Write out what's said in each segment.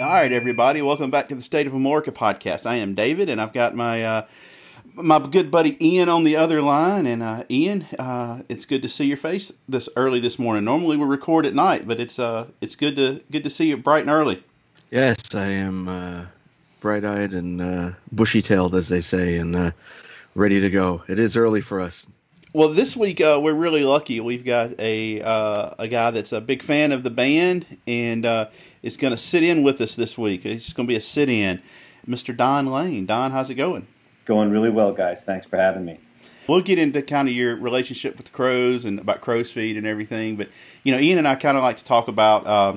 All right, everybody, welcome back to the State of Amorica podcast. I am David, and I've got my uh, my good buddy Ian on the other line. And uh, Ian, uh, it's good to see your face this early this morning. Normally we record at night, but it's uh it's good to good to see you bright and early. Yes, I am uh, bright eyed and uh, bushy tailed, as they say, and uh, ready to go. It is early for us. Well, this week uh, we're really lucky. We've got a uh, a guy that's a big fan of the band and uh, is going to sit in with us this week. He's going to be a sit in, Mr. Don Lane. Don, how's it going? Going really well, guys. Thanks for having me. We'll get into kind of your relationship with the Crowes and about crow's feet and everything. But you know, Ian and I kind of like to talk about uh,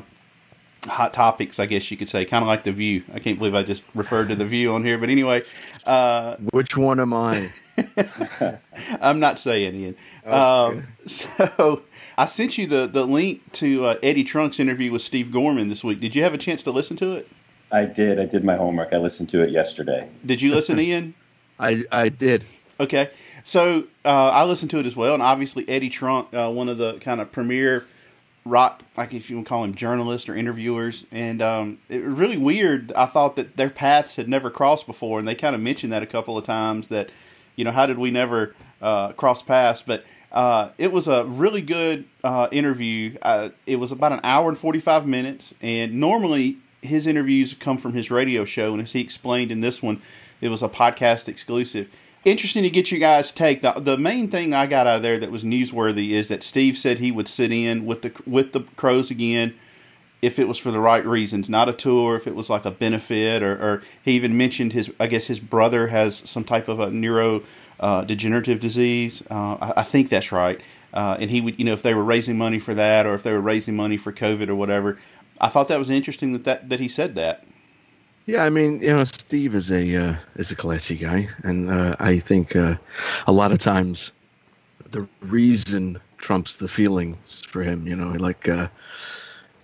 hot topics, I guess you could say, kind of like the View. I can't believe I just referred to the View on here, but anyway. Uh, Which one am I? I'm not saying Ian. Oh, Um, so I sent you the the link to uh, Eddie Trunk's interview with Steve Gorman this week. Did you have a chance to listen to it? I did. I did my homework. I listened to it yesterday. Did you listen, Ian? I I did. Okay, so uh, I listened to it as well, and obviously Eddie Trunk, uh, one of the kind of premier rock, like if you want to call him journalists or interviewers, and um, it was really weird. I thought that their paths had never crossed before, and they kind of mentioned that a couple of times. That you know, how did we never uh, cross paths? But uh, it was a really good uh, interview. Uh, it was about an hour and forty five minutes, and normally his interviews come from his radio show, and as he explained in this one, it was a podcast exclusive. Interesting to get you guys' take. The, the main thing I got out of there that was newsworthy is that Steve said he would sit in with the with the Crowes again if it was for the right reasons, not a tour, if it was like a benefit, or, or he even mentioned his, I guess his brother has some type of a neuro uh, degenerative disease. Uh, I, I think that's right. Uh, and he would, you know, if they were raising money for that, or if they were raising money for COVID or whatever. I thought that was interesting that that, that he said that. Yeah, I mean, you know, Steve is a uh, is a classy guy, and uh, I think a lot of times the reason trumps the feelings for him. You know, like uh,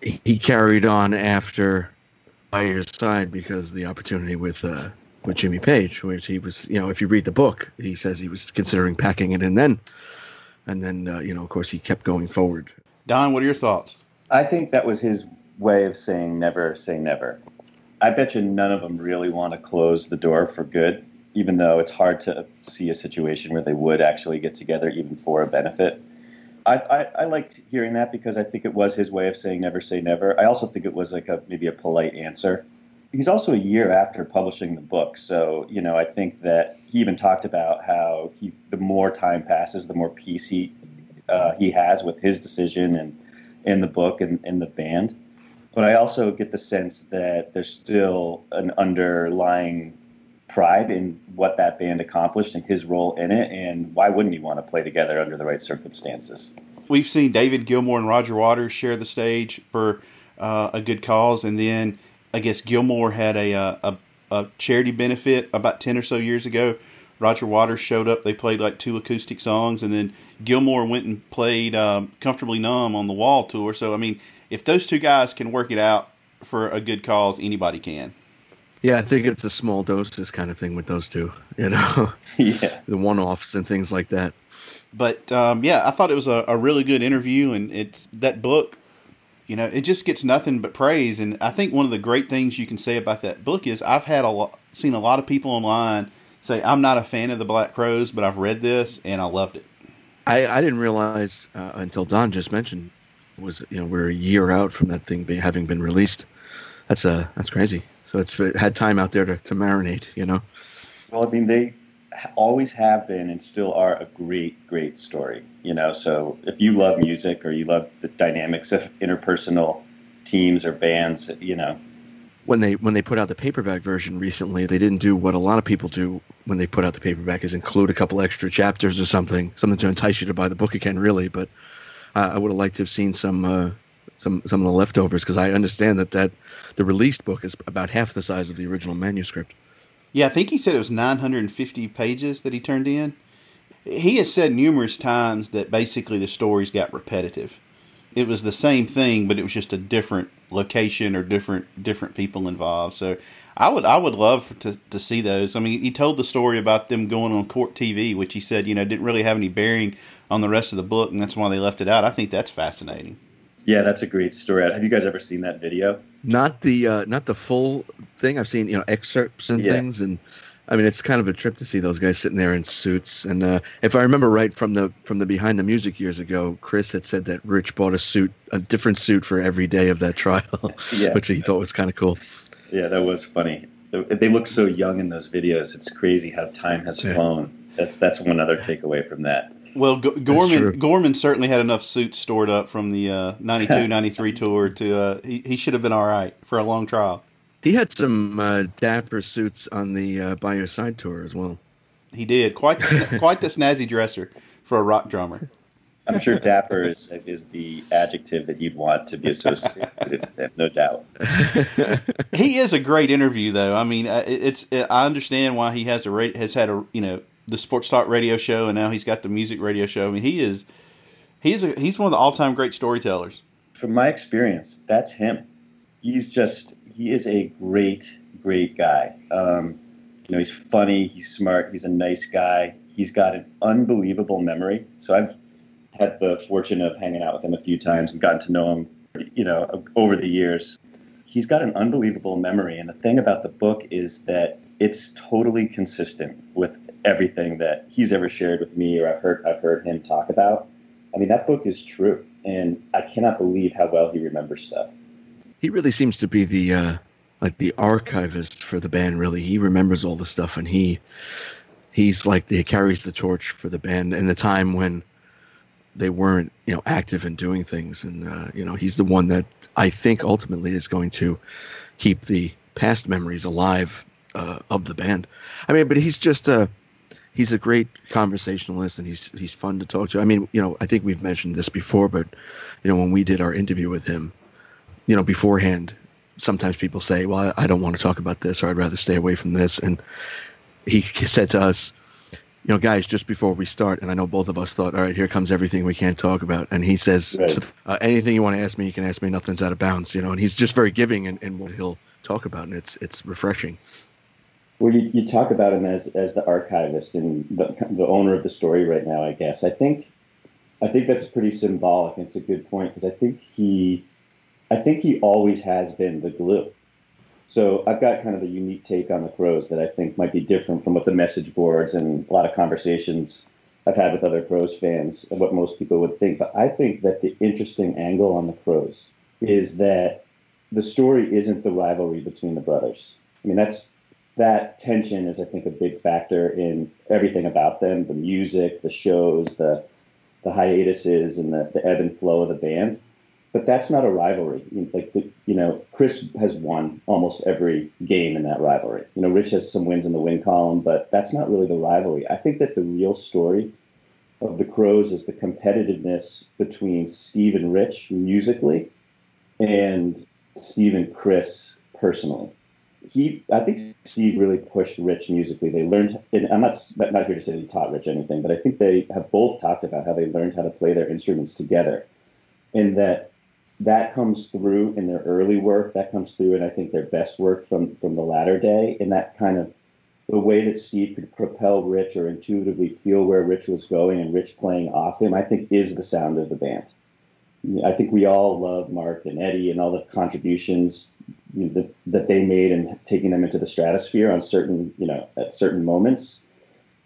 he he carried on after by your side because the opportunity with uh, with Jimmy Page, which he was, you know, if you read the book, he says he was considering packing it in then, and then uh, you know, of course, he kept going forward. Don, what are your thoughts? I think that was his way of saying never say never. I bet you none of them really want to close the door for good, even though it's hard to see a situation where they would actually get together, even for a benefit. I, I, I liked hearing that because I think it was his way of saying never say never. I also think it was like a maybe a polite answer. He's also a year after publishing the book, so you know I think that he even talked about how he the more time passes, the more peace he uh, he has with his decision and in the book and in the band. But I also get the sense that there's still an underlying pride in what that band accomplished and his role in it, and why wouldn't he want to play together under the right circumstances? We've seen David Gilmour and Roger Waters share the stage for uh, a good cause, and then I guess Gilmour had a, uh, a a charity benefit about ten or so years ago. Roger Waters showed up. They played like two acoustic songs, and then Gilmour went and played um, "Comfortably Numb" on the Wall tour. So I mean, if those two guys can work it out for a good cause, anybody can. Yeah, I think it's a small doses kind of thing with those two. You know, yeah. the one-offs and things like that. But um, yeah, I thought it was a, a really good interview, and it's that book. You know, it just gets nothing but praise, and I think one of the great things you can say about that book is I've had a lot, seen a lot of people online say I'm not a fan of the Black Crowes, but I've read this and I loved it. I, I didn't realize uh, until Don just mentioned was you know we're a year out from that thing being, having been released. That's uh that's crazy. So it's it had time out there to, to marinate. You know. Well, I mean, they ha- always have been and still are a great, great story. You know, so if you love music or you love the dynamics of interpersonal teams or bands, you know, When they when they put out the paperback version recently, they didn't do what a lot of people do when they put out the paperback is include a couple extra chapters or something, something to entice you to buy the book again. Really, but uh, I would have liked to have seen some uh, some some of the leftovers because I understand that that the released book is about half the size of the original manuscript. Yeah, I think he said it was 950 pages that he turned in. He has said numerous times that basically the stories got repetitive. It was the same thing, but it was just a different location or different different people involved. So I would I would love to to see those. I mean, he told the story about them going on court TV, which he said you know didn't really have any bearing on the rest of the book, and that's why they left it out. I think that's fascinating. Yeah, that's a great story. Have you guys ever seen that video? Not the uh, not the full thing. I've seen you know excerpts and Yeah. things, and I mean it's kind of a trip to see those guys sitting there in suits. And uh, if I remember right from the from the behind the music years ago, Chris had said that Rich bought a suit, a different suit for every day of that trial, Yeah. which he thought was kind of cool. Yeah, that was funny. They look so young in those videos. It's crazy how time has Yeah. flown. That's that's one other takeaway from that. Well, G- Gorman Gorman certainly had enough suits stored up from the uh, 92 93 tour to uh, he, he should have been all right for a long trial. He had some uh, dapper suits on the uh, By Your Side tour as well. He did quite the, quite the snazzy dresser for a rock drummer. I'm sure dapper is is the adjective that you'd want to be associated with them, no doubt. He is a great interview, though. I mean, uh, it- it's uh, I understand why he has a ra- has had a you know the sports talk radio show, and now he's got the music radio show. I mean, he is he's a, he's one of the all time great storytellers. From my experience, that's him. He's just he is a great great guy. Um, you know, he's funny, he's smart, he's a nice guy. He's got an unbelievable memory. So I've had the fortune of hanging out with him a few times and gotten to know him, you know, over the years. He's got an unbelievable memory, and the thing about the book is that it's totally consistent with everything that he's ever shared with me or I've heard I've heard him talk about. I mean, that book is true, and I cannot believe how well he remembers stuff. He really seems to be the uh, like the archivist for the band. Really, he remembers all the stuff, and he he's like the he carries the torch for the band in the time when they weren't you know active and doing things, and uh, you know he's the one that I think ultimately is going to keep the past memories alive uh, of the band. I mean, but he's just a he's a great conversationalist, and he's he's fun to talk to. I mean, you know, I think we've mentioned this before, but you know, when we did our interview with him, you know, beforehand, sometimes people say, "Well, I don't want to talk about this, or I'd rather stay away from this," and he said to us. You know, guys, just before we start, and I know both of us thought, all right, here comes everything we can't talk about. And he says, Right. uh, anything you want to ask me, you can ask me. Nothing's out of bounds, you know. And he's just very giving in, in what he'll talk about, and it's it's refreshing. Well, you, you talk about him as, as the archivist and the, the owner of the story right now. I guess I think I think that's pretty symbolic. It's a good point because I think he I think he always has been the glue. So I've got kind of a unique take on the Crowes that I think might be different from what the message boards and a lot of conversations I've had with other Crowes fans and what most people would think. But I think that the interesting angle on the Crowes is that the story isn't the rivalry between the brothers. I mean, that's that tension is, I think, a big factor in everything about them: the music, the shows, the the hiatuses, and the, the ebb and flow of the band. But that's not a rivalry. Like the, you know, Chris has won almost every game in that rivalry. You know, Rich has some wins in the win column, but that's not really the rivalry. I think that the real story of the Crowes is the competitiveness between Steve and Rich musically, and Steve and Chris personally he I think Steve really pushed Rich musically. They learned, and I'm not not here to say he taught Rich anything, but I think they have both talked about how they learned how to play their instruments together, and that that comes through in their early work. That comes through, and I think their best work from from the latter day, and that kind of the way that Steve could propel Rich or intuitively feel where Rich was going, and Rich playing off him, I think is the sound of the band. I think we all love Marc and Eddie and all the contributions you know, that, that they made and taking them into the stratosphere on certain, you know, at certain moments.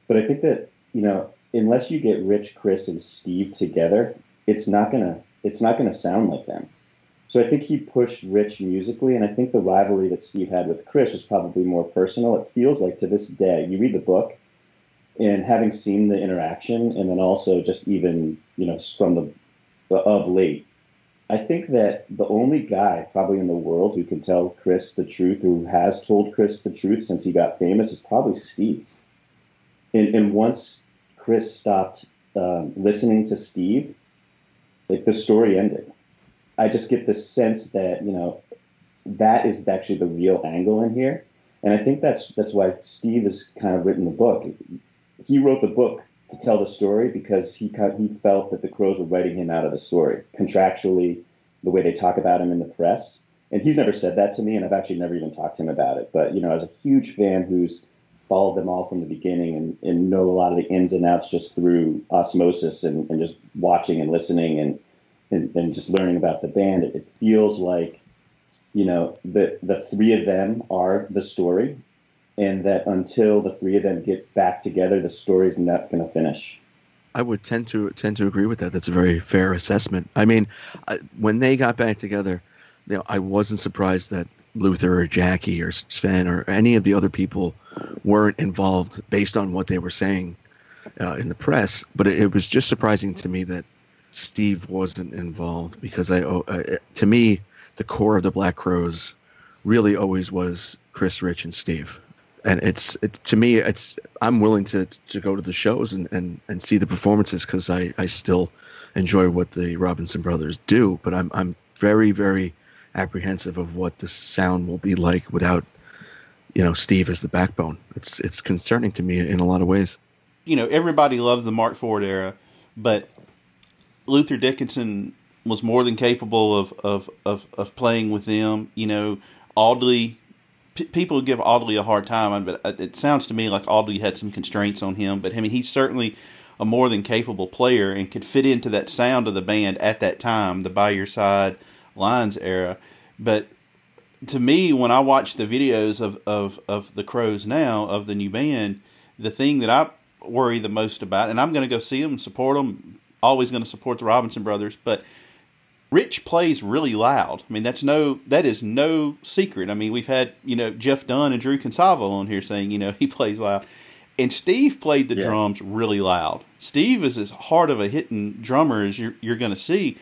But I think that, you know, unless you get Rich, Chris, and Steve together, it's not gonna it's not gonna sound like them. So I think he pushed Rich musically, and I think the rivalry that Steve had with Chris was probably more personal. It feels like to this day, you read the book, and having seen the interaction, and then also just even you know from the of late, I think that the only guy probably in the world who can tell Chris the truth, who has told Chris the truth since he got famous, is probably Steve. And, and once Chris stopped um, listening to Steve, like the story ended. I just get the sense that you know that is actually the real angle in here, And I think that's that's why Steve has kind of written the book. He wrote the book to tell the story because he he felt that the Crowes were writing him out of the story contractually, the way they talk about him in the press. And he's never said that to me, and I've actually never even talked to him about it. But you know, as a huge fan who's followed them all from the beginning and, and know a lot of the ins and outs just through osmosis and, and just watching and listening and, and, and just learning about the band, it, it feels like you know the the three of them are the story and that until the three of them get back together, the story's not going to finish. I would tend to tend to agree with that. That's a very fair assessment. I mean, I, when they got back together, you know, I wasn't surprised that Luther or Jackie or Sven or any of the other people weren't involved based on what they were saying uh, in the press. But it, it, was just surprising to me that Steve wasn't involved because I, uh, to me, the core of the Black Crowes really always was Chris, Rich, and Steve and it's it, to me it's I'm willing to to go to the shows and and, and see the performances because I I still enjoy what the Robinson brothers do, but I'm I'm very very apprehensive of what the sound will be like without you know Steve as the backbone. It's it's concerning to me in a lot of ways. You know, everybody loved the Marc Ford era, but Luther Dickinson was more than capable of of of, of playing with them. You know, Audley p- people give Audley a hard time, but uh, it sounds to me like Audley had some constraints on him. But I mean, he's certainly a more than capable player and could fit into that sound of the band at that time, the by your side lines era. But to me, when I watch the videos of, of, of the Crowes now, of the new band, the thing that I worry the most about, and I'm going to go see them, support them, always going to support the Robinson brothers, but Rich plays really loud. I mean, that's no that is no secret. I mean, we've had you know Jeff Dunn and Drew Consalvo on here saying you know he plays loud, and Steve played the yeah. drums really loud. Steve is as hard of a hitting drummer as you're you're going to see.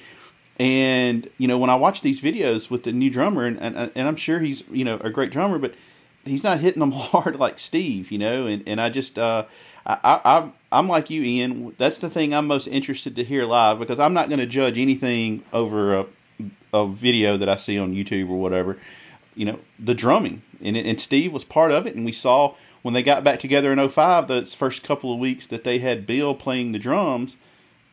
And you know, when I watch these videos with the new drummer, and, and and I'm sure he's you know a great drummer, but he's not hitting them hard like Steve. You know, and and I just uh, I, I I'm like you, Ian. That's the thing I'm most interested to hear live because I'm not going to judge anything over a, a video that I see on YouTube or whatever. You know, the drumming and and Steve was part of it, and we saw when they got back together in 05, those first couple of weeks that they had Bill playing the drums.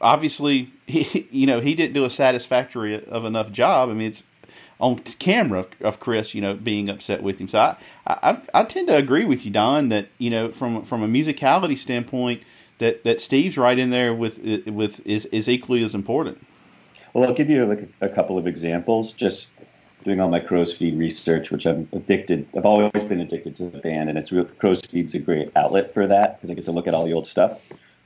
Obviously, he you know he didn't do a satisfactory of enough job. I mean, it's on camera of Chris, you know, being upset with him. So I, I, I tend to agree with you, Don, that you know, from from a musicality standpoint, that that Steve's right in there with with is is equally as important. Well, I'll give you like a, couple of examples. Just doing all my crow's Feed research, which I'm addicted. I've always been addicted to the band, and it's real. Crowes Feed's a great outlet for that because I get to look at all the old stuff.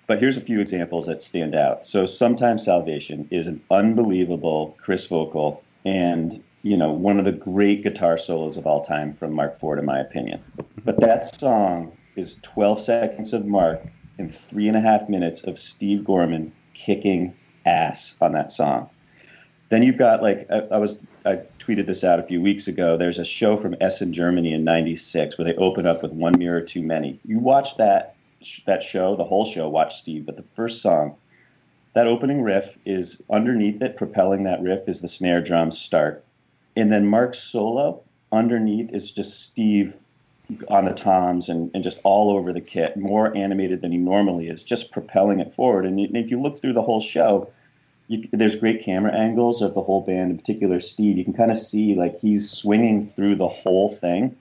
But here's a few examples that stand out. So, sometimes Salvation is an unbelievable Chris vocal, and you know one of the great guitar solos of all time from Marc Ford, in my opinion. But that song is 12 seconds of Marc and three and a half minutes of Steve Gorman kicking ass on that song. Then you've got like I, I, was I tweeted this out a few weeks ago. There's a show from Essen, Germany in '96 where they open up with "One Mirror Too Many." You watch that that show, the whole show. Watch Steve, but the first song, that opening riff is underneath it, propelling that riff is the snare drum start, and then Marc's solo underneath is just Steve on the toms and, and just all over the kit, more animated than he normally is, just propelling it forward. And if you look through the whole show, you, there's great camera angles of the whole band, in particular Steve. You can kind of see like he's swinging through the whole thing,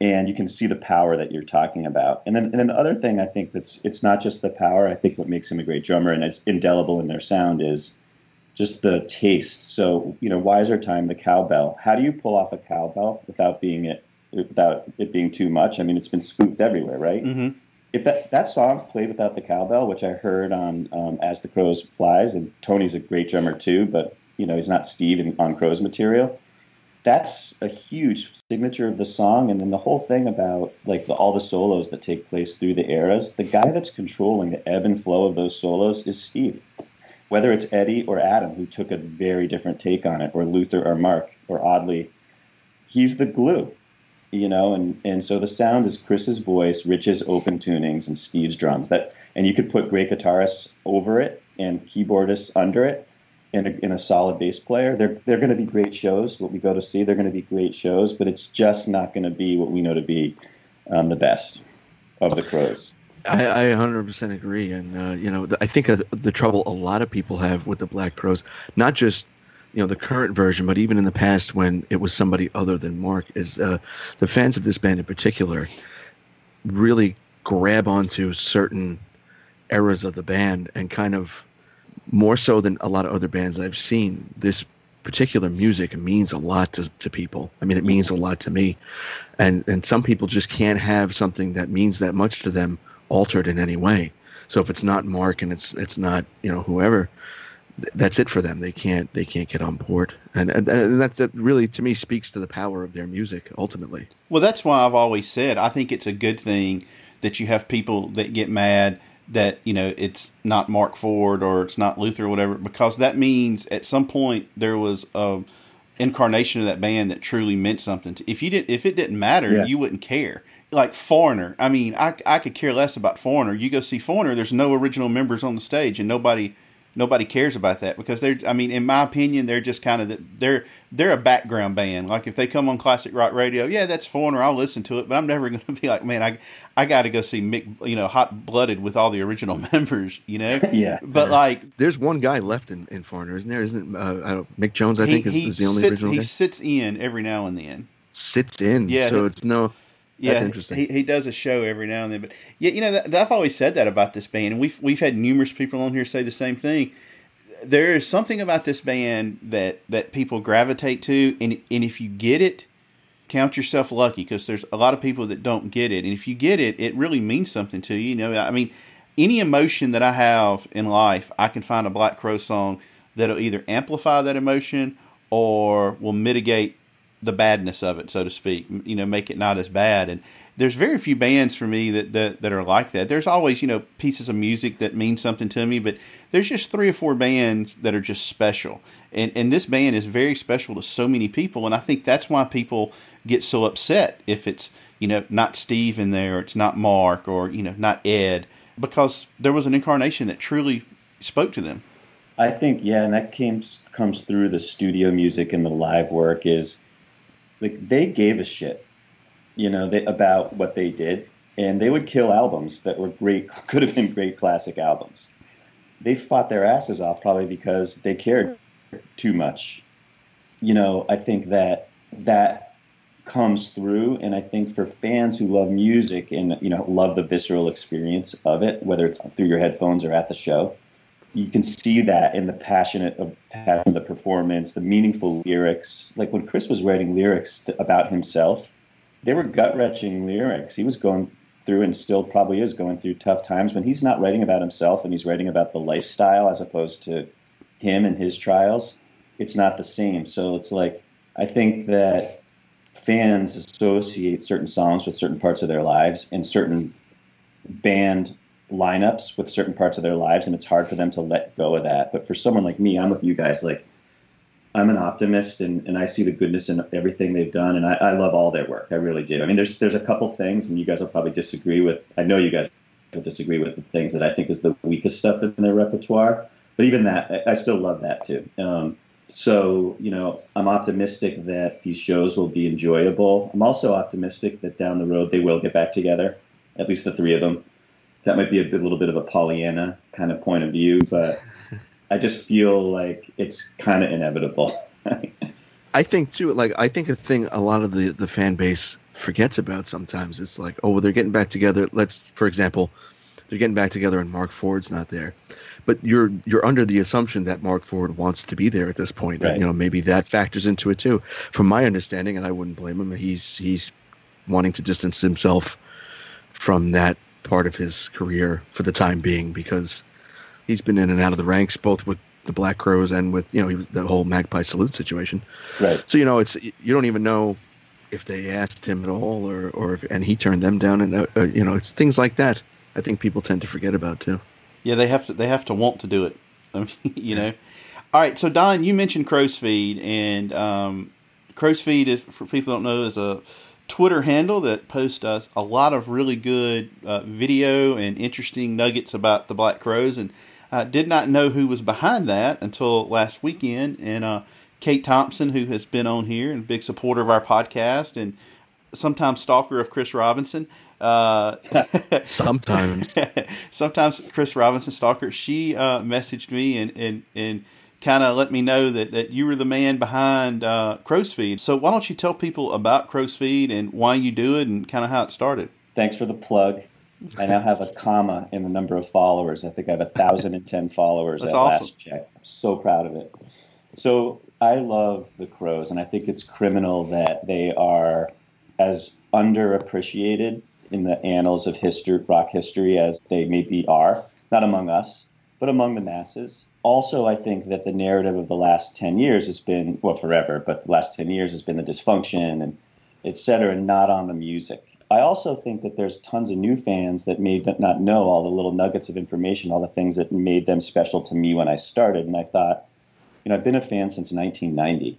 and you can see the power that you're talking about. And then, and then the other thing I think that's it's not just the power. I think what makes him a great drummer and it's indelible in their sound is just the taste. So you know, Wiser Time, the cowbell. How do you pull off a cowbell without being it without it being too much. I mean, it's been spoofed everywhere, right? Mm-hmm. If that, that song played without the cowbell, which I heard on um, As the Crows Flies, and Tony's a great drummer too, but you know he's not Steve in, on Crowes material. That's a huge signature of the song, and then the whole thing about like the, all the solos that take place through the eras. The guy that's controlling the ebb and flow of those solos is Steve. Whether it's Eddie or Adam, who took a very different take on it, or Luther or Marc or Audley, he's the glue you know, and and so the sound is Chris's voice, Rich's open tunings, and Steve's drums. That and you could put great guitarists over it and keyboardists under it, and a, and a solid bass player, they're they're going to be great shows. What we go to see, they're going to be great shows, but it's just not going to be what we know to be um, the best of the Crowes. I, I 100% agree, and uh, you know, I think uh, the trouble a lot of people have with the Black Crowes, not just you know the current version, but even in the past when it was somebody other than Marc, is uh, the fans of this band in particular really grab onto certain eras of the band and kind of more so than a lot of other bands I've seen. This particular music means a lot to, to people. I mean, it means a lot to me, and and some people just can't have something that means that much to them altered in any way. So if it's not Marc and it's it's not you know whoever, that's it for them. They can't they can't get on board, and and, and that's that really to me speaks to the power of their music ultimately. Well, that's why I've always said I think it's a good thing that you have people that get mad that you know it's not Marc Ford or it's not Luther or whatever because that means at some point there was a incarnation of that band that truly meant something. To, if you did if it didn't matter, yeah. you wouldn't care. Like Foreigner, I mean, I I could care less about Foreigner. You go see Foreigner, there's no original members on the stage and nobody nobody cares about that because they're I mean in my opinion they're just kind of the, they're they're a background band. Like if they come on classic rock radio yeah that's Foreigner I'll listen to it but I'm never going to be like man I I got to go see Mick you know hot blooded with all the original members you know? Yeah. But like there's one guy left in, in Foreigner isn't there? Isn't uh, I don't, Mick Jones I he, think is, is, the only sits, original he guy? sits in every now and then. Sits in. Yeah. So it's no yeah, That's interesting. He, he does a show every now and then, but yeah, you know, that, I've always said that about this band, and we've we've had numerous people on here say the same thing there is something about this band that that people gravitate to, and and if you get it, count yourself lucky because there's a lot of people that don't get it, and if you get it, it really means something to you. You know, I mean, any emotion that I have in life, I can find a Black Crow song that'll either amplify that emotion or will mitigate the badness of it, so to speak. You know, make it not as bad. And there's very few bands for me that, that that are like that. There's always you know pieces of music that mean something to me, but there's just three or four bands that are just special. And and this band is very special to so many people, and I think that's why people get so upset if it's you know not Steve in there, or it's not Marc, or you know not Ed, because there was an incarnation that truly spoke to them. I think yeah, and that came comes through the studio music and the live work is like they gave a shit, you know, they, about what they did, and they would kill albums that were great, could have been great classic albums. They fought their asses off probably because they cared too much. You know, I think that that comes through, and I think for fans who love music and you know love the visceral experience of it, whether it's through your headphones or at the show, you can see that in the passionate of passion, the performance, the meaningful lyrics. Like when Chris was writing lyrics about himself, they were gut wrenching lyrics. He was going through and still probably is going through tough times when he's not writing about himself and he's writing about the lifestyle as opposed to him and his trials. It's not the same. So it's like I think that fans associate certain songs with certain parts of their lives and certain band lineups with certain parts of their lives, and it's hard for them to let go of that. But for someone like me, I'm with you guys. Like, I'm an optimist, and, and I see the goodness in everything they've done, and I, I love all their work. I really do. I mean, there's there's a couple things, and you guys will probably disagree with. I know you guys will disagree with the things that I think is the weakest stuff in their repertoire. But even that, I, I still love that too. Um, so you know, I'm optimistic that these shows will be enjoyable. I'm also optimistic that down the road they will get back together, at least the three of them that might be a, bit, a little bit of a Pollyanna kind of point of view, but I just feel like it's kind of inevitable. I think too, like I think a thing a lot of the the fan base forgets about sometimes. It's like, oh, well, they're getting back together. Let's, for example, they're getting back together and Marc Ford's not there, but you're you're under the assumption that Marc Ford wants to be there at this point. Right. You know, maybe that factors into it too. From my understanding, and I wouldn't blame him. He's he's wanting to distance himself from that part of his career for the time being because he's been in and out of the ranks both with the Black Crowes and with you know he was, the whole Magpie Salute situation. Right. So you know it's you don't even know if they asked him at all or or if, and he turned them down and uh, uh, you know it's things like that. I think people tend to forget about too. Yeah, they have to they have to want to do it. I mean, you know. All right, so Don, you mentioned Crow's Feed, and um, Crow's Feed is for people don't know is a Twitter handle that posts us a lot of really good uh, video and interesting nuggets about the Black Crowes. And I did not know who was behind that until last weekend. And uh, Kate Thompson, who has been on here and a big supporter of our podcast and sometimes stalker of Chris Robinson. Uh, sometimes, sometimes Chris Robinson stalker. She uh, messaged me and and and kind of let me know that, that you were the man behind uh, Crow's Feed. So why don't you tell people about Crow's Feed and why you do it and kind of how it started? Thanks for the plug. I now have a comma in the number of followers. I think I have a thousand and ten followers That's at awesome. last check. I'm so proud of it. So I love the Crowes, and I think it's criminal that they are as underappreciated in the annals of history, rock history, as they maybe are. Not among us, but among the masses. Also, I think that the narrative of the last ten years has been well, forever, but the last ten years has been the dysfunction and et cetera, and not on the music. I also think that there's tons of new fans that may not know all the little nuggets of information, all the things that made them special to me when I started. And I thought, you know, I've been a fan since 1990.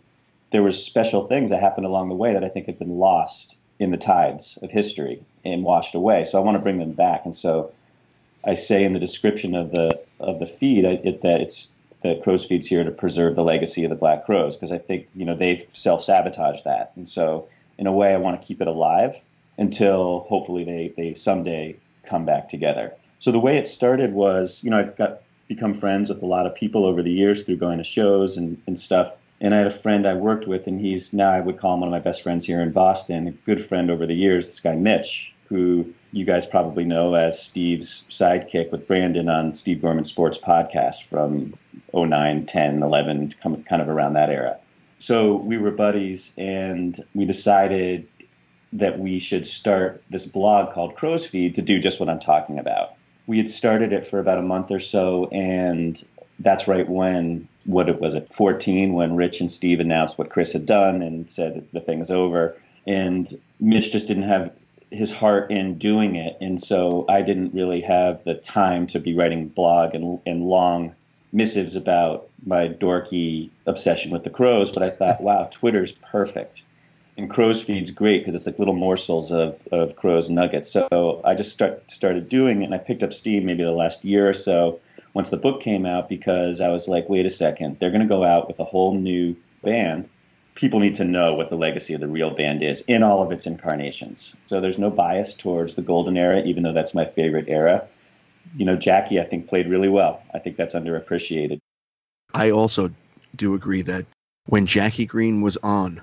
There were special things that happened along the way that I think have been lost in the tides of history and washed away. So I want to bring them back. And so I say in the description of the of the feed it, that it's that Crow's Feed's here to preserve the legacy of the Black Crowes because I think you know they've self sabotaged that. And so in a way, I want to keep it alive until hopefully they, they someday come back together. So the way it started was, you know, I've got become friends with a lot of people over the years through going to shows and, and stuff. And I had a friend I worked with, and he's now I would call him one of my best friends here in Boston, a good friend over the years, this guy Mitch, who you guys probably know as Steve's sidekick with Brandon on Steve Gorman Sports Podcast from 09, 10, 11, kind of around that era. So we were buddies, and we decided that we should start this blog called Crow's Feed to do just what I'm talking about. We had started it for about a month or so, and that's right when what it was at 14 when Rich and Steve announced what Chris had done and said the thing's over. And Mitch just didn't have his heart in doing it, and so I didn't really have the time to be writing blog and, and long missives about my dorky obsession with the Crowes. But I thought, wow, Twitter's perfect and crow's feed's great because it's like little morsels of, of crow's nuggets. So I just start, started doing it, and I picked up steam maybe the last year or so once the book came out because I was like, wait a second, they're going to go out with a whole new band. People need to know what the legacy of the real band is in all of its incarnations. So there's no bias towards the golden era, even though that's my favorite era. You know, Jackie, I think, played really well. I think that's underappreciated. I also do agree that when Jackie Greene was on,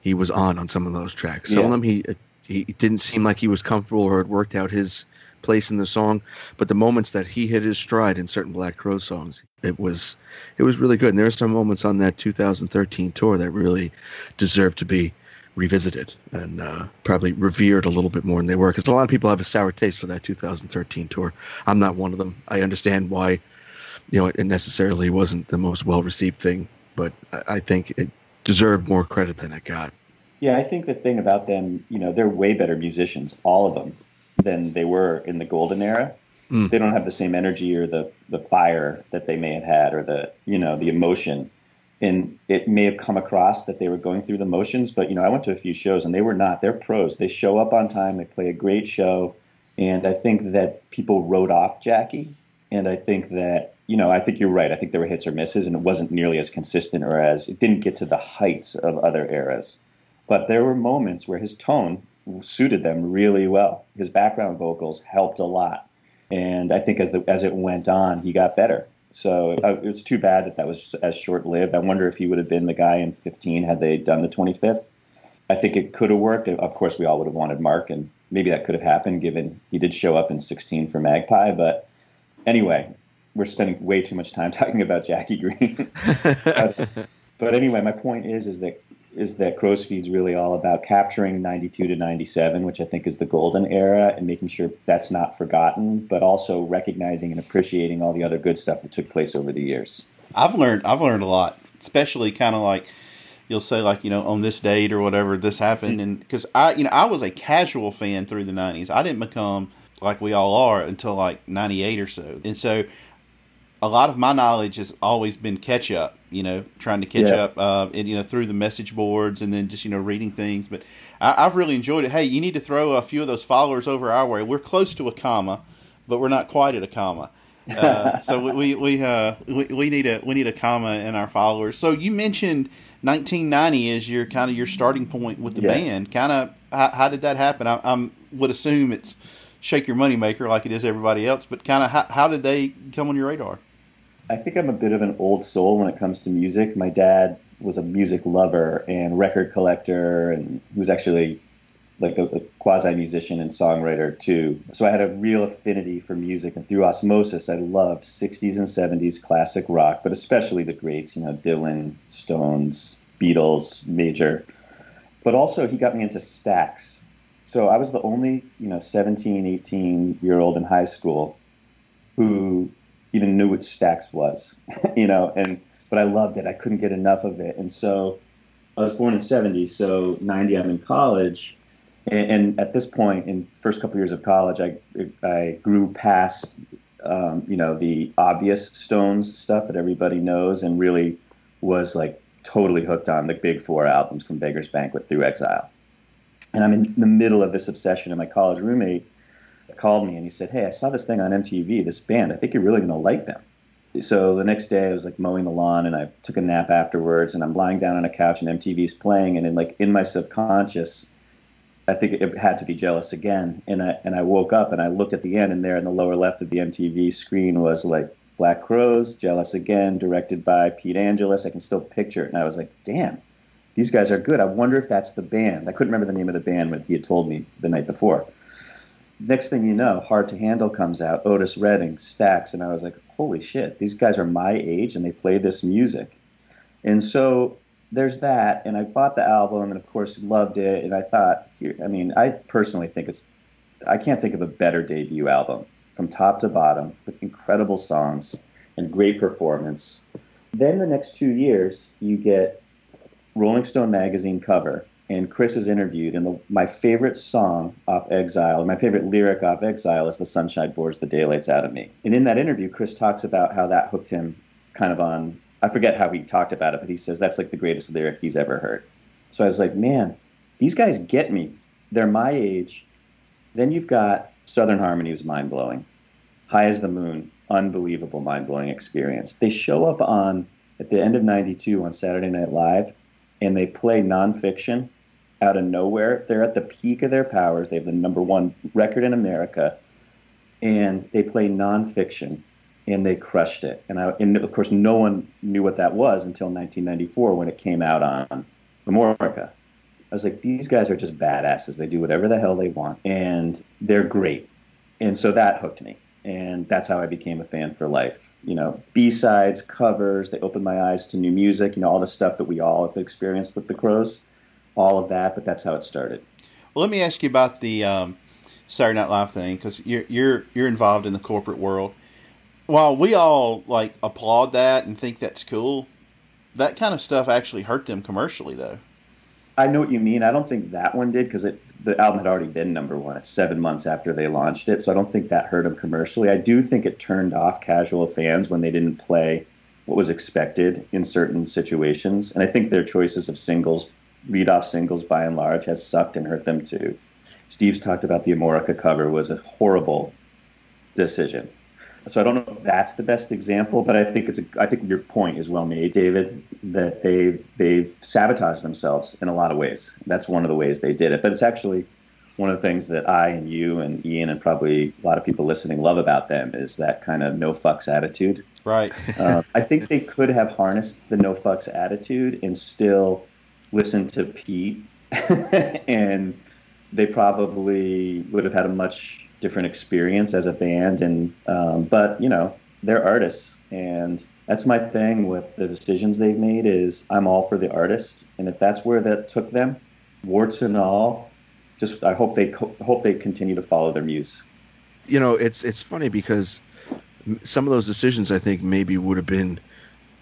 he was on on some of those tracks. Some yeah. of them he he didn't seem like he was comfortable or had worked out his place in the song, but the moments that he hit his stride in certain Black Crow songs, it was it was really good. And there are some moments on that 2013 tour that really deserve to be revisited and uh, probably revered a little bit more than they were because a lot of people have a sour taste for that 2013 tour. I'm not one of them. I understand why, you know, it necessarily wasn't the most well received thing, but I think it deserved more credit than it got. Yeah, I think the thing about them, you know, they're way better musicians, all of them, than they were in the golden era. Mm. They don't have the same energy or the the fire that they may have had, or the you know the emotion. And it may have come across that they were going through the motions, but you know, I went to a few shows and they were not. They're pros. They show up on time. They play a great show, and I think that people wrote off Jackie, and I think that you know, I think you're right. I think there were hits or misses, and it wasn't nearly as consistent or as it didn't get to the heights of other eras. But there were moments where his tone suited them really well. His background vocals helped a lot, and I think as the as it went on, he got better. So uh, it's too bad that that was as short lived. I wonder if he would have been the guy in 15 had they done the 25th. I think it could have worked. Of course, we all would have wanted Marc, and maybe that could have happened given he did show up in 16 for Magpie. But anyway, we're spending way too much time talking about Jackie Greene. but, but, anyway, my point is is that is that Crow's Feed's really all about capturing 92 to 97, which I think is the golden era, and making sure that's not forgotten, but also recognizing and appreciating all the other good stuff that took place over the years. I've learned I've learned a lot, especially kind of like you'll say like you know on this date or whatever this happened, and because I you know I was a casual fan through the 90s. I didn't become like we all are until like 98 or so, and so a lot of my knowledge has always been catch up. You know, trying to catch yeah. up, uh, and you know through the message boards, and then just you know reading things. But I, have really enjoyed it. Hey, you need to throw a few of those followers over our way. We're close to a comma, but we're not quite at a comma. Uh, so we we we, uh, we we need a we need a comma in our followers. So you mentioned 1990 as your kind of your starting point with the Yeah. band. Kind of how, how did that happen? I I'm, would assume it's shake your money maker like it is everybody else, but kind of how, how did they come on your radar? I think I'm a bit of an old soul when it comes to music. My dad was a music lover and record collector, and he was actually like a, a quasi musician and songwriter too. So I had a real affinity for music, and through osmosis, I loved 60s and 70s classic rock, but especially the greats, you know, Dylan, Stones, Beatles, Major. But also, he got me into Stax. So I was the only, you know, 17, 18 year old in high school who even knew what Stax was, you know, and but I loved it. I couldn't get enough of it, and so I was born in '70, so '90 I'm in college, and, and at this point, in first couple years of college, I I grew past, um, you know, the obvious Stones stuff that everybody knows, and really was like totally hooked on the big four albums from Beggar's Banquet through Exile, and I'm in the middle of this obsession, and my college roommate called me and he said, "Hey, I saw this thing on MTV, this band. I think you're really going to like them." So the next day, I was like mowing the lawn, and I took a nap afterwards, and I'm lying down on a couch, and MTV's playing, and in like in my subconscious, I think it had to be jealous again, and I and I woke up and I looked at the end, and there in the lower left of the MTV screen was like Black Crowes, Jealous Again, directed by Pete Angelus. I can still picture it, and I was like, "Damn." These guys are good. I wonder if that's the band. I couldn't remember the name of the band, but he had told me the night before next thing you know, Hard to Handle comes out, Otis Redding, Stax, and I was like, holy shit, these guys are my age and they play this music. And so there's that, and I bought the album and of course loved it, and I thought, I mean, I personally think it's, I can't think of a better debut album from top to bottom with incredible songs and great performance. Then the next two years, you get Rolling Stone magazine cover and Chris is interviewed, and the, my favorite song off Exile, my favorite lyric off Exile is "The sunshine bores the daylights out of me." And in that interview, Chris talks about how that hooked him, kind of on. I forget how he talked about it, but he says that's like the greatest lyric he's ever heard. So I was like, man, these guys get me. They're my age. Then you've got Southern Harmony, was mind blowing. High as the Moon, unbelievable, mind blowing experience. They show up on at the end of '92 on Saturday Night Live, and they play nonfiction out of nowhere. They're at the peak of their powers. They have the number one record in America, and they play nonfiction, and they crushed it. And, I, and of course, no one knew what that was until 1994 when it came out on Amorica. I was like, these guys are just badasses. They do whatever the hell they want, and they're great. And so that hooked me, and that's how I became a fan for life. You know, B sides, covers. They opened my eyes to new music. You know, all the stuff that we all have experienced with the Crowes all of that, but that's how it started. Well, let me ask you about the um, Saturday Night Live thing because you're you're you're involved in the corporate world. While we all like applaud that and think that's cool, that kind of stuff actually hurt them commercially, though. I know what you mean. I don't think that one did because the album had already been number one. It's seven months after they launched it, so I don't think that hurt them commercially. I do think it turned off casual fans when they didn't play what was expected in certain situations, and I think their choices of singles lead off singles by and large has sucked and hurt them too. Steve's talked about the Amorica cover was a horrible decision. So I don't know if that's the best example, but I think it's a, I think your point is well made, David, that they've they've sabotaged themselves in a lot of ways. That's one of the ways they did it. But it's actually one of the things that I and you and Ian and probably a lot of people listening love about them is that kind of no fucks attitude. Right. uh, I think they could have harnessed the no fucks attitude and still listened to Pete, and they probably would have had a much different experience as a band. And um, but you know, they're artists, and that's my thing with the decisions they've made. Is I'm all for the artist, and if that's where that took them, warts and all, just I hope they co- hope they continue to follow their muse. You know, it's it's funny because some of those decisions I think maybe would have been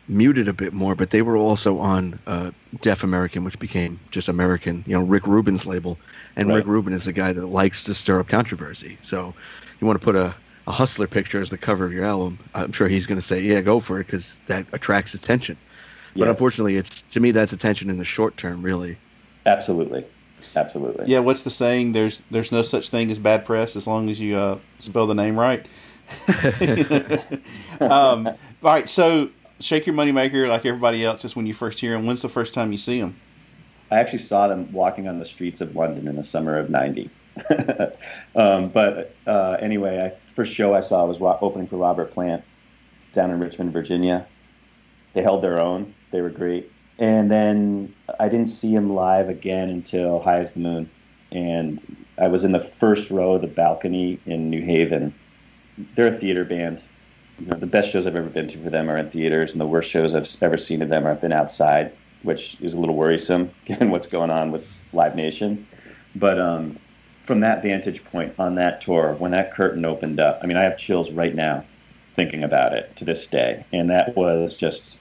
muted a bit more, but they were also on uh, Def American, which became just American. You know, Rick Rubin's label, and Right. Rick Rubin is a guy that likes to stir up controversy. So, you want to put a, a hustler picture as the cover of your album? I'm sure he's going to say, "Yeah, go for it," because that attracts attention. But unfortunately, it's to me that's attention in the short term, really. Absolutely, absolutely. Yeah. What's the saying? There's there's no such thing as bad press as long as you uh, spell the name right. um, all right, so Shake Your Moneymaker, like everybody else, is when you first hear them. When's the first time you see them? I actually saw them walking on the streets of London in the summer of '90. um, but uh, anyway, I, first show I saw was opening for Robert Plant down in Richmond, Virginia. They held their own. They were great. And then I didn't see him live again until High as the Moon. And I was in the first row of the balcony in New Haven. They're a theater band. You know, the best shows I've ever been to for them are in theaters, and the worst shows I've ever seen of them are have been outside, which is a little worrisome given what's going on with Live Nation. But um, from that vantage point on that tour, when that curtain opened up, I mean, I have chills right now thinking about it to this day, and that was just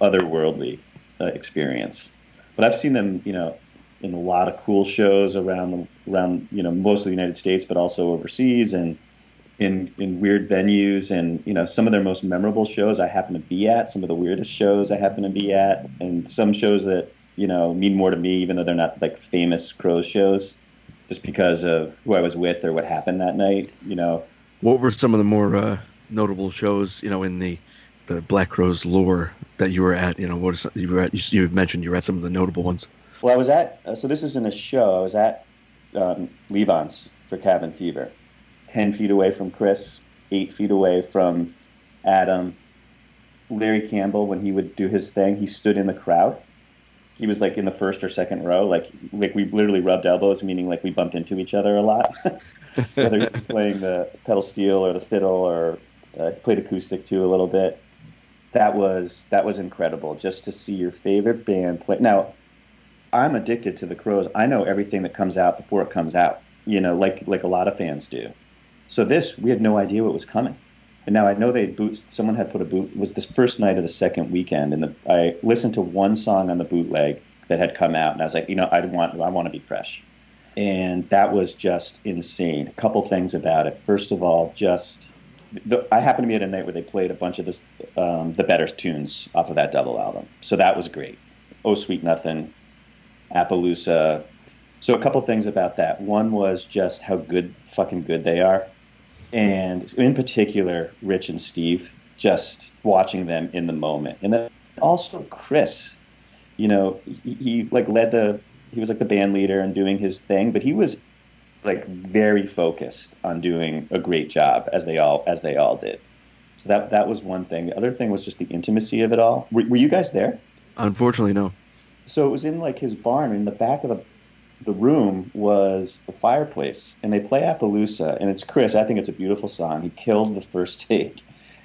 otherworldly uh, experience. But I've seen them, you know, in a lot of cool shows around around you know most of the United States, but also overseas and in in weird venues. And you know some of their most memorable shows I happen to be at. Some of the weirdest shows I happen to be at, and some shows that you know mean more to me, even though they're not like famous Crowes shows, just because of who I was with or what happened that night. You know, what were some of the more uh, notable shows? You know, in the the Black Crowes lore that you were at. You know, what is, you were at? You, you mentioned you were at some of the notable ones. Well, I was at, uh, so this isn't a show. I was at um, Levon's for Cabin Fever, 10 feet away from Chris, 8 feet away from Adam. Larry Campbell, when he would do his thing, he stood in the crowd. He was like in the first or second row. Like, like we literally rubbed elbows, meaning like we bumped into each other a lot. Whether he was playing the pedal steel or the fiddle or uh, played acoustic too a little bit. That was that was incredible just to see your favorite band play. Now, I'm addicted to the Crowes. I know everything that comes out before it comes out. You know, like like a lot of fans do. So this, we had no idea what was coming. And now I know they boot. Someone had put a boot. It was the first night of the second weekend, and the, I listened to one song on the bootleg that had come out, and I was like, you know, I want I want to be fresh, and that was just insane. A couple things about it. First of all, just the, I happened to be at a night where they played a bunch of this, um, the better tunes off of that double album, so that was great. Oh Sweet Nothing, Appaloosa. So a couple things about that. One was just how good, fucking good they are, and in particular, Rich and Steve. Just watching them in the moment, and then also Chris. You know, he, he like led the. He was like the band leader and doing his thing, but he was like very focused on doing a great job as they all as they all did. So that that was one thing. The other thing was just the intimacy of it all. Were, were you guys there? Unfortunately, no. So it was in like his barn. In the back of the the room was the fireplace, and they play Appaloosa, and it's Chris. I think it's a beautiful song. He killed the first take,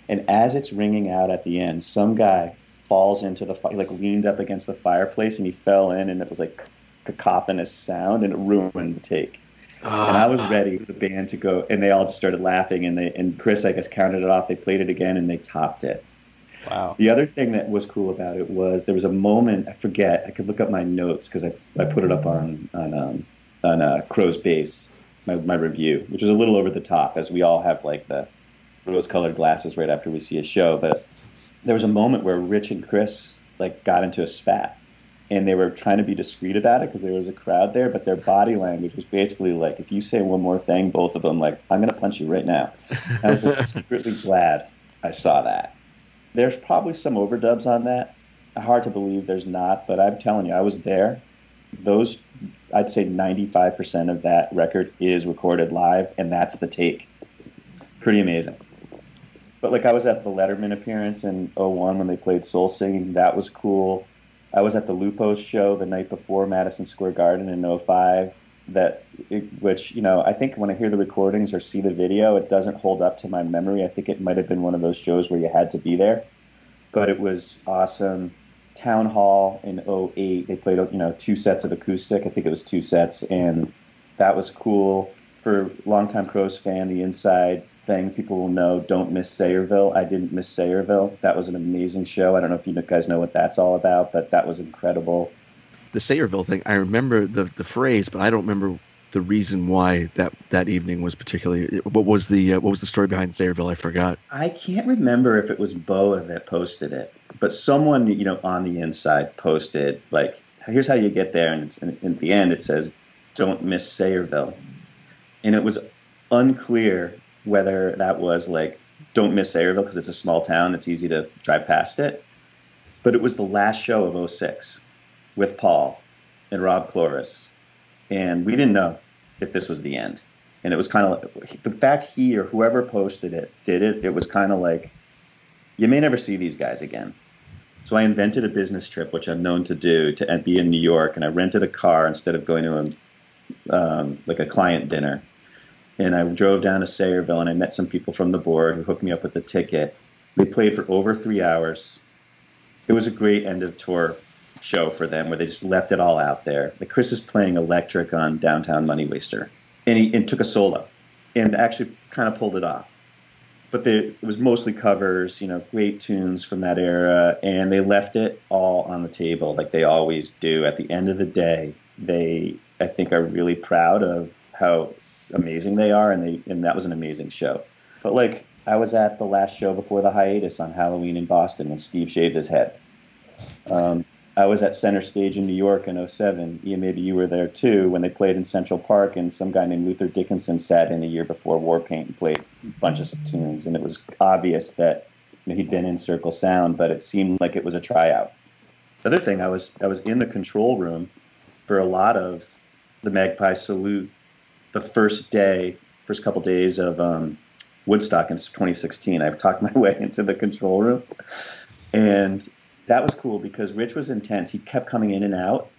and as it's ringing out at the end, some guy falls into the fire, like leaned up against the fireplace, and he fell in, and it was like cacophonous sound, and it ruined the take. And I was ready for the band to go, and they all just started laughing, and they and Chris, I guess, counted it off. They played it again, and they topped it. Wow. The other thing that was cool about it was there was a moment I forget. I could look up my notes because I, I put it up on on um, on uh, Crowes Base, my my review, which was a little over the top, as we all have like the rose-colored glasses right after we see a show. But there was a moment where Rich and Chris like got into a spat, and they were trying to be discreet about it because there was a crowd there. But their body language was basically like, if you say one more thing, both of them like, I'm gonna punch you right now. I was just secretly glad I saw that there's probably some overdubs on that. Hard to believe there's not, but I'm telling you, I was there. Those, I'd say 95% of that record is recorded live, and that's the take. Pretty amazing. But like I was at the Letterman appearance in 01 when they played Soul Singing. That was cool. I was at the Lupo's show the night before Madison Square Garden in 05 that which you know I think when I hear the recordings or see the video, it doesn't hold up to my memory. I think it might have been one of those shows where you had to be there, but it was awesome. Town Hall in 08, they played you know two sets of acoustic. I think it was two sets, and that was cool. For longtime Crowes fan, the inside thing people will know: don't miss Sayreville. I didn't miss Sayreville. That was an amazing show. I don't know if you guys know what that's all about, but that was incredible the Sayreville thing, I remember the the phrase, but I don't remember the reason why that that evening was particularly. What was the uh, what was the story behind Sayreville? I forgot. I can't remember if it was Boa that posted it, but someone you know on the inside posted like, "Here's how you get there," and, and at the end it says, "Don't miss Sayreville," and it was unclear whether that was like don't miss Sayreville because it's a small town. It's easy to drive past it. But it was the last show of 06 with Paul and Rob Clores. And we didn't know if this was the end. And it was kind of like, the fact he or whoever posted it did it, it was kind of like, you may never see these guys again. So I invented a business trip, which I'm known to do, to be in New York, and I rented a car instead of going to a um, like a client dinner. And I drove down to Sayreville, and I met some people from the board who hooked me up with the ticket. They played for over three hours. It was a great end of tour show for them, where they just left it all out there. Like Chris is playing electric on Downtown Money Waster, and he and took a solo, and actually kind of pulled it off but they, it was mostly covers, you know, great tunes from that era, and they left it all on the table like they always do. At the end of the day, they, I think, are really proud of how amazing they are, and they, and that was an amazing show. But like, I was at the last show before the hiatus on Halloween in Boston when Steve shaved his head. Um, I was at Center Stage in New York in 07. Ian, maybe you were there too when they played in Central Park, and some guy named Luther Dickinson sat in a year before Warpaint and played a bunch of tunes, and it was obvious that you know, he'd been in Circle Sound, but it seemed like it was a tryout. The other thing, I was I was in the control room for a lot of the Magpie Salute the first day, first couple days of um, Woodstock in 2016. I've talked my way into the control room, and that was cool because Rich was intense. He kept coming in and out.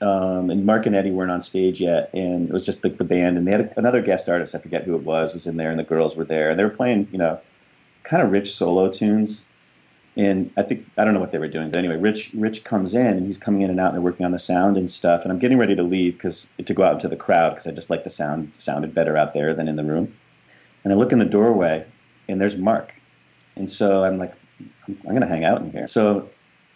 Um, and Marc and Eddie weren't on stage yet, and it was just like the band. And they had another guest artist, I forget who it was, was in there, and the girls were there, and they were playing, you know, kind of rich solo tunes. And I think I don't know what they were doing, but anyway, Rich Rich comes in and he's coming in and out and they're working on the sound and stuff. And I'm getting ready to leave because to go out into the crowd because I just like the sound sounded better out there than in the room. And I look in the doorway and there's Marc, and so I'm like, I'm, I'm gonna hang out in here. So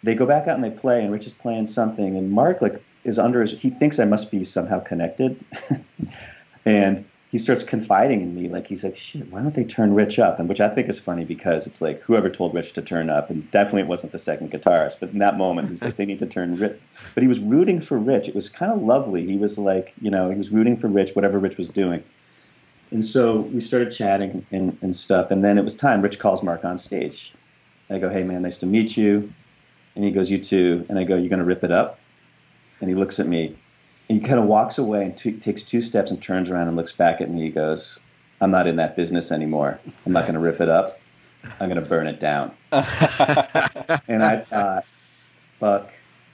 they go back out and they play, and Rich is playing something, and Marc like is under his. He thinks I must be somehow connected, and he starts confiding in me. Like he's like, "Shit, why don't they turn Rich up?" And which I think is funny because it's like whoever told Rich to turn up, and definitely it wasn't the second guitarist. But in that moment, he's like, "They need to turn Rich." But he was rooting for Rich. It was kind of lovely. He was like, you know, he was rooting for Rich, whatever Rich was doing. And so we started chatting and, and stuff. And then it was time. Rich calls Marc on stage. I go, "Hey man, nice to meet you." And he goes, You too. And I go, You're going to rip it up? And he looks at me and he kind of walks away and t- takes two steps and turns around and looks back at me. He goes, I'm not in that business anymore. I'm not going to rip it up. I'm going to burn it down. and I thought, fuck,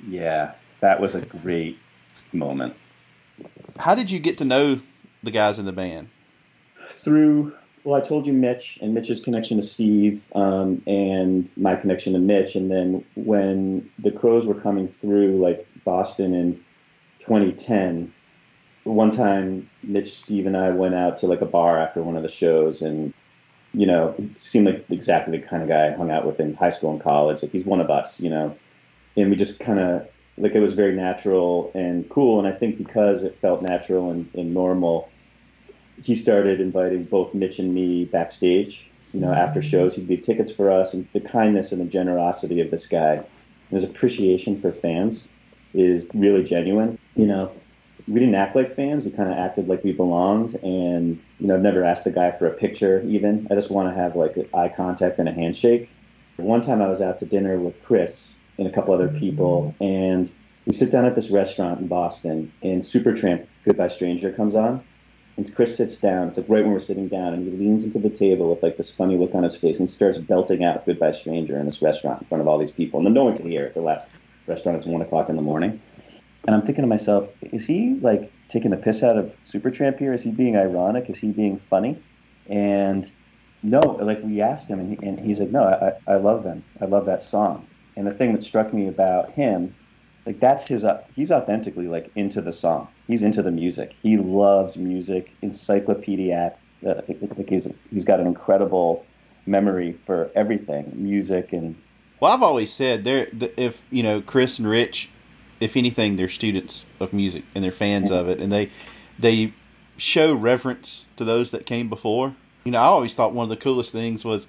yeah, that was a great moment. How did you get to know the guys in the band? Through well, I told you Mitch and Mitch's connection to Steve um, and my connection to Mitch. And then when the Crowes were coming through, like Boston in 2010, one time Mitch, Steve, and I went out to like a bar after one of the shows, and you know, seemed like exactly the kind of guy I hung out with in high school and college. Like he's one of us, you know, and we just kind of like it was very natural and cool. And I think because it felt natural and, and normal he started inviting both Mitch and me backstage. You know, after shows, he'd get tickets for us, and the kindness and the generosity of this guy, and his appreciation for fans is really genuine. You know, we didn't act like fans; we kind of acted like we belonged. And you know, I've never asked the guy for a picture. Even I just want to have like eye contact and a handshake. One time, I was out to dinner with Chris and a couple other people, and we sit down at this restaurant in Boston, and Supertramp "Goodbye Stranger" comes on and Chris sits down. It's like right when we're sitting down, and he leans into the table with like this funny look on his face and starts belting out "Goodbye Stranger" in this restaurant in front of all these people, and no one can hear. It's a left restaurant. It's one o'clock in the morning, and I'm thinking to myself, is he like taking the piss out of Supertramp here? Is he being ironic? Is he being funny? And no, like we asked him, and, he, and he's like, no, I, I love them. I love that song. And the thing that struck me about him like that's his uh, he's authentically like into the song. He's into the music. He loves music encyclopedic uh, like he's he's got an incredible memory for everything music and well i've always said they're if you know chris and rich if anything they're students of music and they're fans mm-hmm. of it. And they they show reverence to those that came before. You know i always thought one of the coolest things was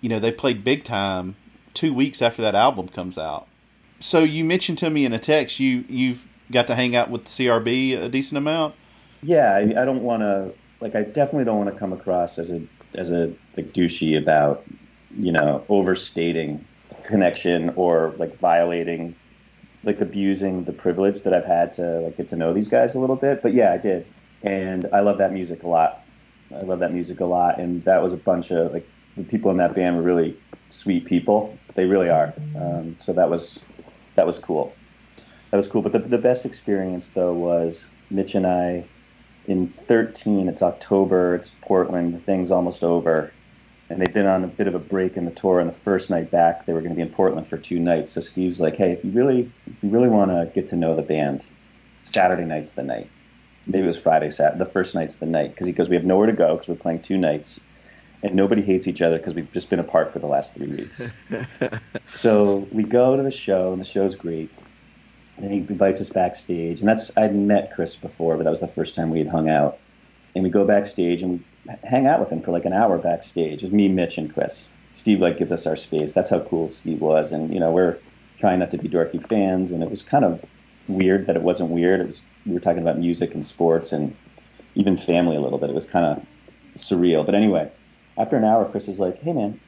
you know they played big time two weeks after that album comes out so you mentioned to me in a text you you've got to hang out with the CRB a decent amount. Yeah, I, I don't want to like I definitely don't want to come across as a as a like douchey about you know overstating connection or like violating like abusing the privilege that I've had to like get to know these guys a little bit. But yeah, I did, and I love that music a lot. I love that music a lot, and that was a bunch of like the people in that band were really sweet people. They really are. Um, so that was that was cool. That was cool. But the the best experience though was Mitch and I in 13. It's October. It's Portland. The thing's almost over and they've been on a bit of a break in the tour. And the first night back, they were going to be in Portland for two nights. So Steve's like, "Hey, if you really, if you really want to get to know the band, Saturday night's the night. Maybe it was Friday, Saturday. The first night's the night because he goes, we have nowhere to go because we're playing two nights, and nobody hates each other because we've just been apart for the last three weeks. so we go to the show, and the show's great. And he invites us backstage, and that's I'd met Chris before, but that was the first time we had hung out. And we go backstage, and we hang out with him for like an hour backstage. It's me, Mitch, and Chris. Steve like gives us our space. That's how cool Steve was, and you know we're trying not to be dorky fans, and it was kind of weird that it wasn't weird. It was we were talking about music and sports and even family a little bit. It was kind of surreal. But anyway, after an hour, Chris is like, "Hey man,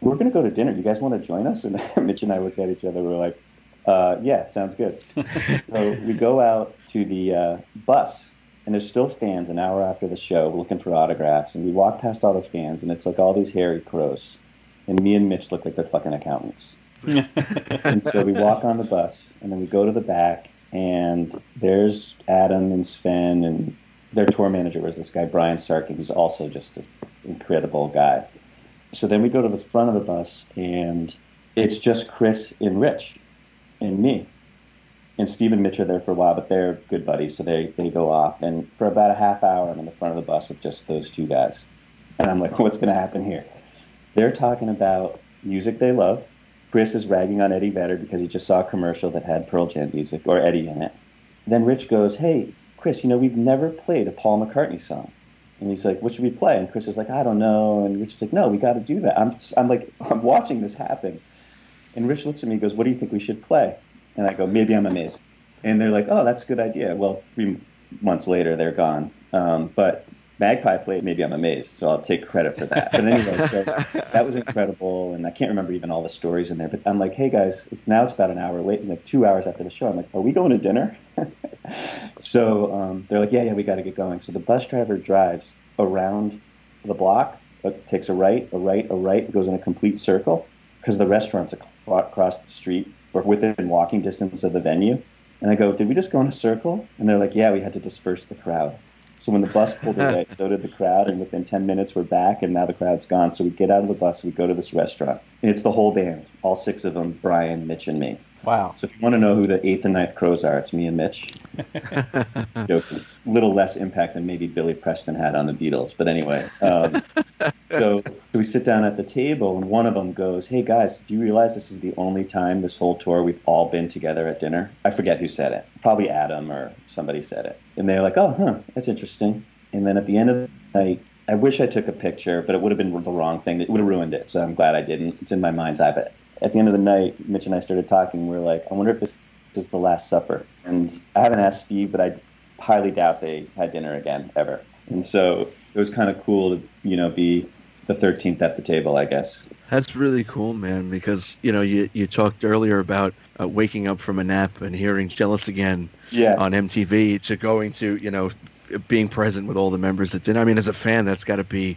we're gonna go to dinner. You guys want to join us?" And Mitch and I look at each other. We are like, uh, "Yeah, sounds good." so we go out to the uh, bus and there's still fans an hour after the show looking for autographs. And we walk past all the fans, and it's like all these hairy crows. And me and Mitch look like they're fucking accountants. and so we walk on the bus, and then we go to the back, and there's Adam and Sven, and their tour manager was this guy, Brian Starkey, who's also just an incredible guy. So then we go to the front of the bus, and it's just Chris and Rich and me and Steve and Mitch are there for a while, but they're good buddies, so they, they go off. And for about a half hour, I'm in the front of the bus with just those two guys. And I'm like, what's going to happen here? They're talking about music they love. Chris is ragging on Eddie Vedder because he just saw a commercial that had Pearl Jam music or Eddie in it. Then Rich goes, hey, Chris, you know, we've never played a Paul McCartney song. And he's like, what should we play? And Chris is like, I don't know. And Rich is like, no, we got to do that. I'm, I'm like, I'm watching this happen. And Rich looks at me and goes, what do you think we should play? And I go, maybe I'm amazed. And they're like, oh, that's a good idea. Well, three months later, they're gone. Um, but Magpie played Maybe I'm Amazed, so I'll take credit for that. But anyway, so that was incredible, and I can't remember even all the stories in there. But I'm like, hey guys, it's now it's about an hour late, like two hours after the show. I'm like, are we going to dinner? so um, they're like, yeah, yeah, we got to get going. So the bus driver drives around the block, takes a right, a right, a right, goes in a complete circle because the restaurant's across the street or within walking distance of the venue. And I go, did we just go in a circle? And they're like, yeah, we had to disperse the crowd. So when the bus pulled away, so did the crowd, and within 10 minutes we're back, and now the crowd's gone. So we get out of the bus, we go to this restaurant, and it's the whole band, all six of them, Brian, Mitch, and me. Wow. So if you want to know who the eighth and ninth Crowes are, it's me and Mitch. Joking. Little less impact than maybe Billy Preston had on the Beatles. But anyway, um, so, so we sit down at the table, and one of them goes, Hey guys, do you realize this is the only time this whole tour we've all been together at dinner? I forget who said it. Probably Adam or somebody said it. And they're like, Oh, huh, that's interesting. And then at the end of the night, I wish I took a picture, but it would have been the wrong thing. It would have ruined it. So I'm glad I didn't. It's in my mind's eye. But at the end of the night, Mitch and I started talking. We are like, I wonder if this is the Last Supper. And I haven't asked Steve, but I highly doubt they had dinner again ever. And so it was kind of cool to, you know, be the 13th at the table, I guess. That's really cool, man, because, you know, you, you talked earlier about uh, waking up from a nap and hearing Jealous Again yeah. on MTV to going to, you know, being present with all the members at dinner. I mean, as a fan, that's got to be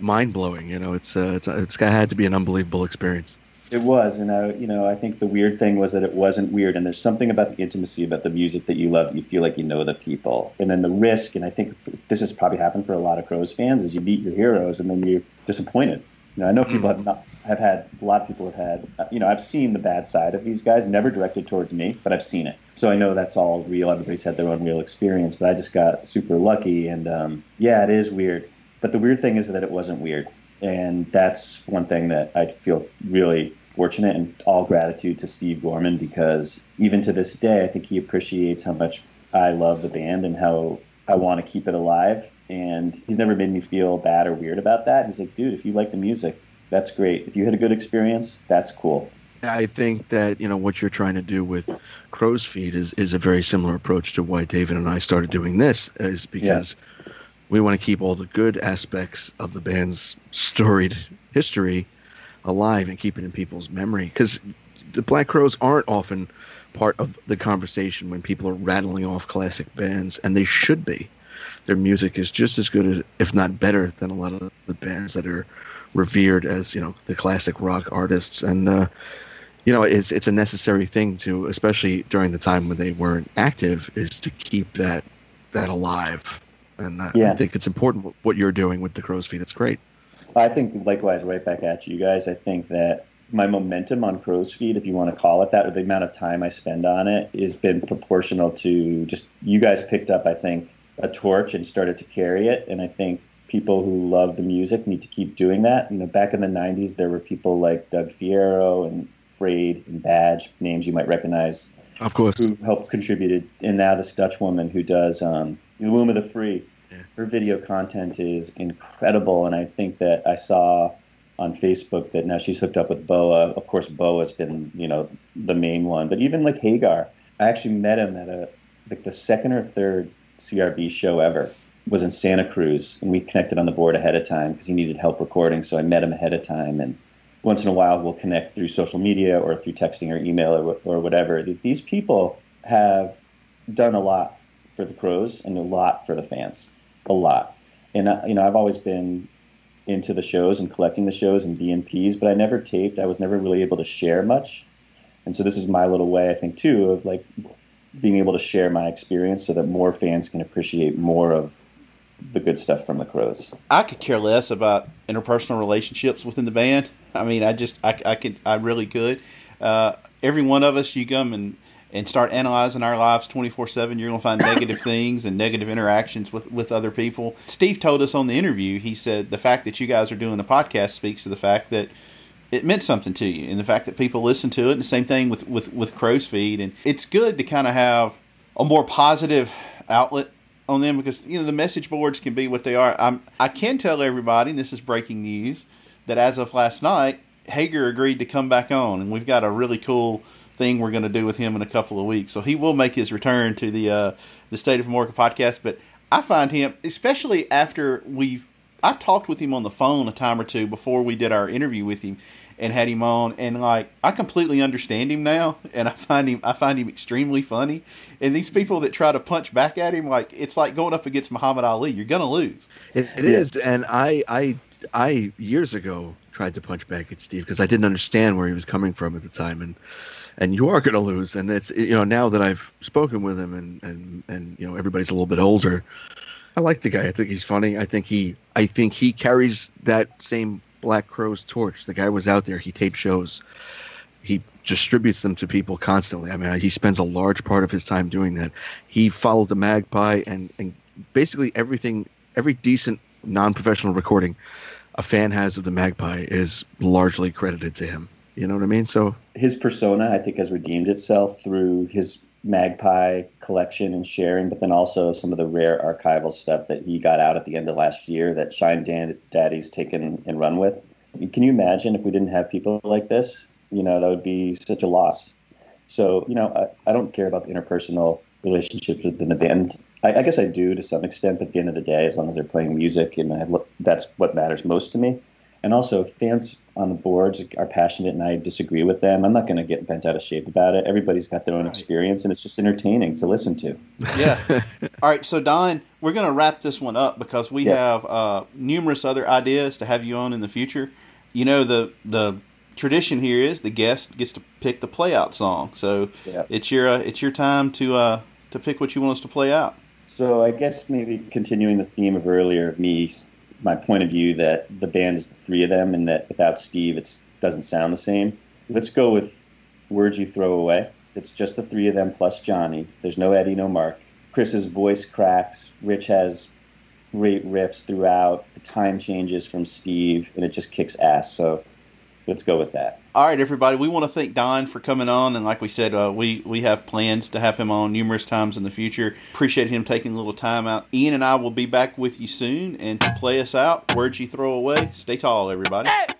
mind blowing. You know, it's, uh, it's, it's had to be an unbelievable experience. It was, and I, you know, I think the weird thing was that it wasn't weird, and there's something about the intimacy about the music that you love. You feel like you know the people, and then the risk, and I think this has probably happened for a lot of Crowes fans, is you meet your heroes, and then you're disappointed. You know, I know people have not have had a lot of people have had. Uh, you know, I've seen the bad side of these guys, never directed towards me, but I've seen it. So I know that's all real. Everybody's had their own real experience, but I just got super lucky, and um, yeah, it is weird. But the weird thing is that it wasn't weird and that's one thing that I feel really fortunate and all gratitude to Steve Gorman because even to this day, I think he appreciates how much I love the band and how I want to keep it alive. And he's never made me feel bad or weird about that. He's like, dude, if you like the music, that's great. If you had a good experience, that's cool. I think that you know what you're trying to do with Crow's Feet is is a very similar approach to why David and I started doing this, is because. Yeah We want to keep all the good aspects of the band's storied history alive and keep it in people's memory because the Black Crowes aren't often part of the conversation when people are rattling off classic bands, and they should be. Their music is just as good as, if not better, than a lot of the bands that are revered as you know the classic rock artists. And uh, you know, it's it's a necessary thing to, especially during the time when they weren't active, is to keep that that alive. And uh, yeah. I think it's important what you're doing with the crow's Feet. It's great. I think likewise, right back at you guys. I think that my momentum on crow's Feet, if you want to call it that, or the amount of time I spend on it, has been proportional to just you guys picked up, I think, a torch and started to carry it. And I think people who love the music need to keep doing that. You know, back in the 90s, there were people like Doug Fierro and Frayed and Badge, names you might recognize. Of course. Who helped contributed. And now this Dutch woman who does um, The Womb of the Free. Yeah. Her video content is incredible. And I think that I saw on Facebook that now she's hooked up with Boa. Of course, Boa's been, you know, the main one. But even like Hagar, I actually met him at a like the second or third CRB show ever was in Santa Cruz, and we connected on the board ahead of time because he needed help recording. So I met him ahead of time, and once in a while we'll connect through social media or through texting or email or, or whatever. These people have done a lot for the Crowes and a lot for the fans, a lot. And uh, you know, I've always been into the shows and collecting the shows and BNPs, but I never taped. I was never really able to share much, and so this is my little way, I think, too, of like being able to share my experience so that more fans can appreciate more of the good stuff from the Crowes. I could care less about interpersonal relationships within the band. I mean, I just, I, I could, I really could. Uh, every one of us, you come and and start analyzing our lives 24-7 you're going to find negative things and negative interactions with, with other people steve told us on the interview he said the fact that you guys are doing the podcast speaks to the fact that it meant something to you and the fact that people listen to it and the same thing with, with, with Crow's Feet. and it's good to kind of have a more positive outlet on them because you know the message boards can be what they are. I'm I can tell everybody, and this is breaking news, that as of last night, Hager agreed to come back on, and we've got a really cool thing we're going to do with him in a couple of weeks. So he will make his return to the uh, the State of Amorica podcast. But I find him, especially after we've I talked with him on the phone a time or two before we did our interview with him, and had him on. And like I completely understand him now. And I find him I find him extremely funny. And these people that try to punch back at him like it's like going up against Muhammad Ali. You're gonna lose. It, it is. And I I I years ago tried to punch back at Steve because I didn't understand where he was coming from at the time. And and you are going to lose and it's you know now that I've spoken with him and and and you know everybody's a little bit older I like the guy I think he's funny I think he I think he carries that same Black Crowes torch. The guy was out there. He taped shows. He distributes them to people constantly. I mean, he spends a large part of his time doing that. He followed the Magpie and, and basically everything, every decent non-professional recording a fan has of the Magpie is largely credited to him. You know what I mean? So his persona, I think, has redeemed itself through his Magpie collection and sharing, but then also some of the rare archival stuff that he got out at the end of last year that Shine Dan- Daddy's taken and run with. Can you imagine if we didn't have people like this? You know, that would be such a loss. So, you know, I, I don't care about the interpersonal relationships within the band. I, I, guess I do to some extent, but at the end of the day, as long as they're playing music and I, that's what matters most to me. And also, fans on the boards are passionate and I disagree with them, I'm not going to get bent out of shape about it. Everybody's got their own right. experience and it's just entertaining to listen to. Yeah. All right. So, Don, we're going to wrap this one up because we yeah. have uh, numerous other ideas to have you on in the future. You know, the, the tradition here is the guest gets to pick the play out song. So, yeah. it's your, uh, it's your time to, uh, to pick what you want us to play out. So, I guess maybe continuing the theme of earlier, me my point of view that the band is the three of them, and that without Steve, it doesn't sound the same. Let's go with words you throw away. It's just the three of them plus Johnny. There's no Eddie, no Marc. Chris's voice cracks. Rich has great riffs throughout. The time changes from Steve, and it just kicks ass. So let's go with that. All right, everybody. We want to thank Don for coming on, and like we said, uh, we we have plans to have him on numerous times in the future. Appreciate him taking a little time out. Ian and I will be back with you soon, and to play us out, words you throw away. Stay tall, everybody. Hey!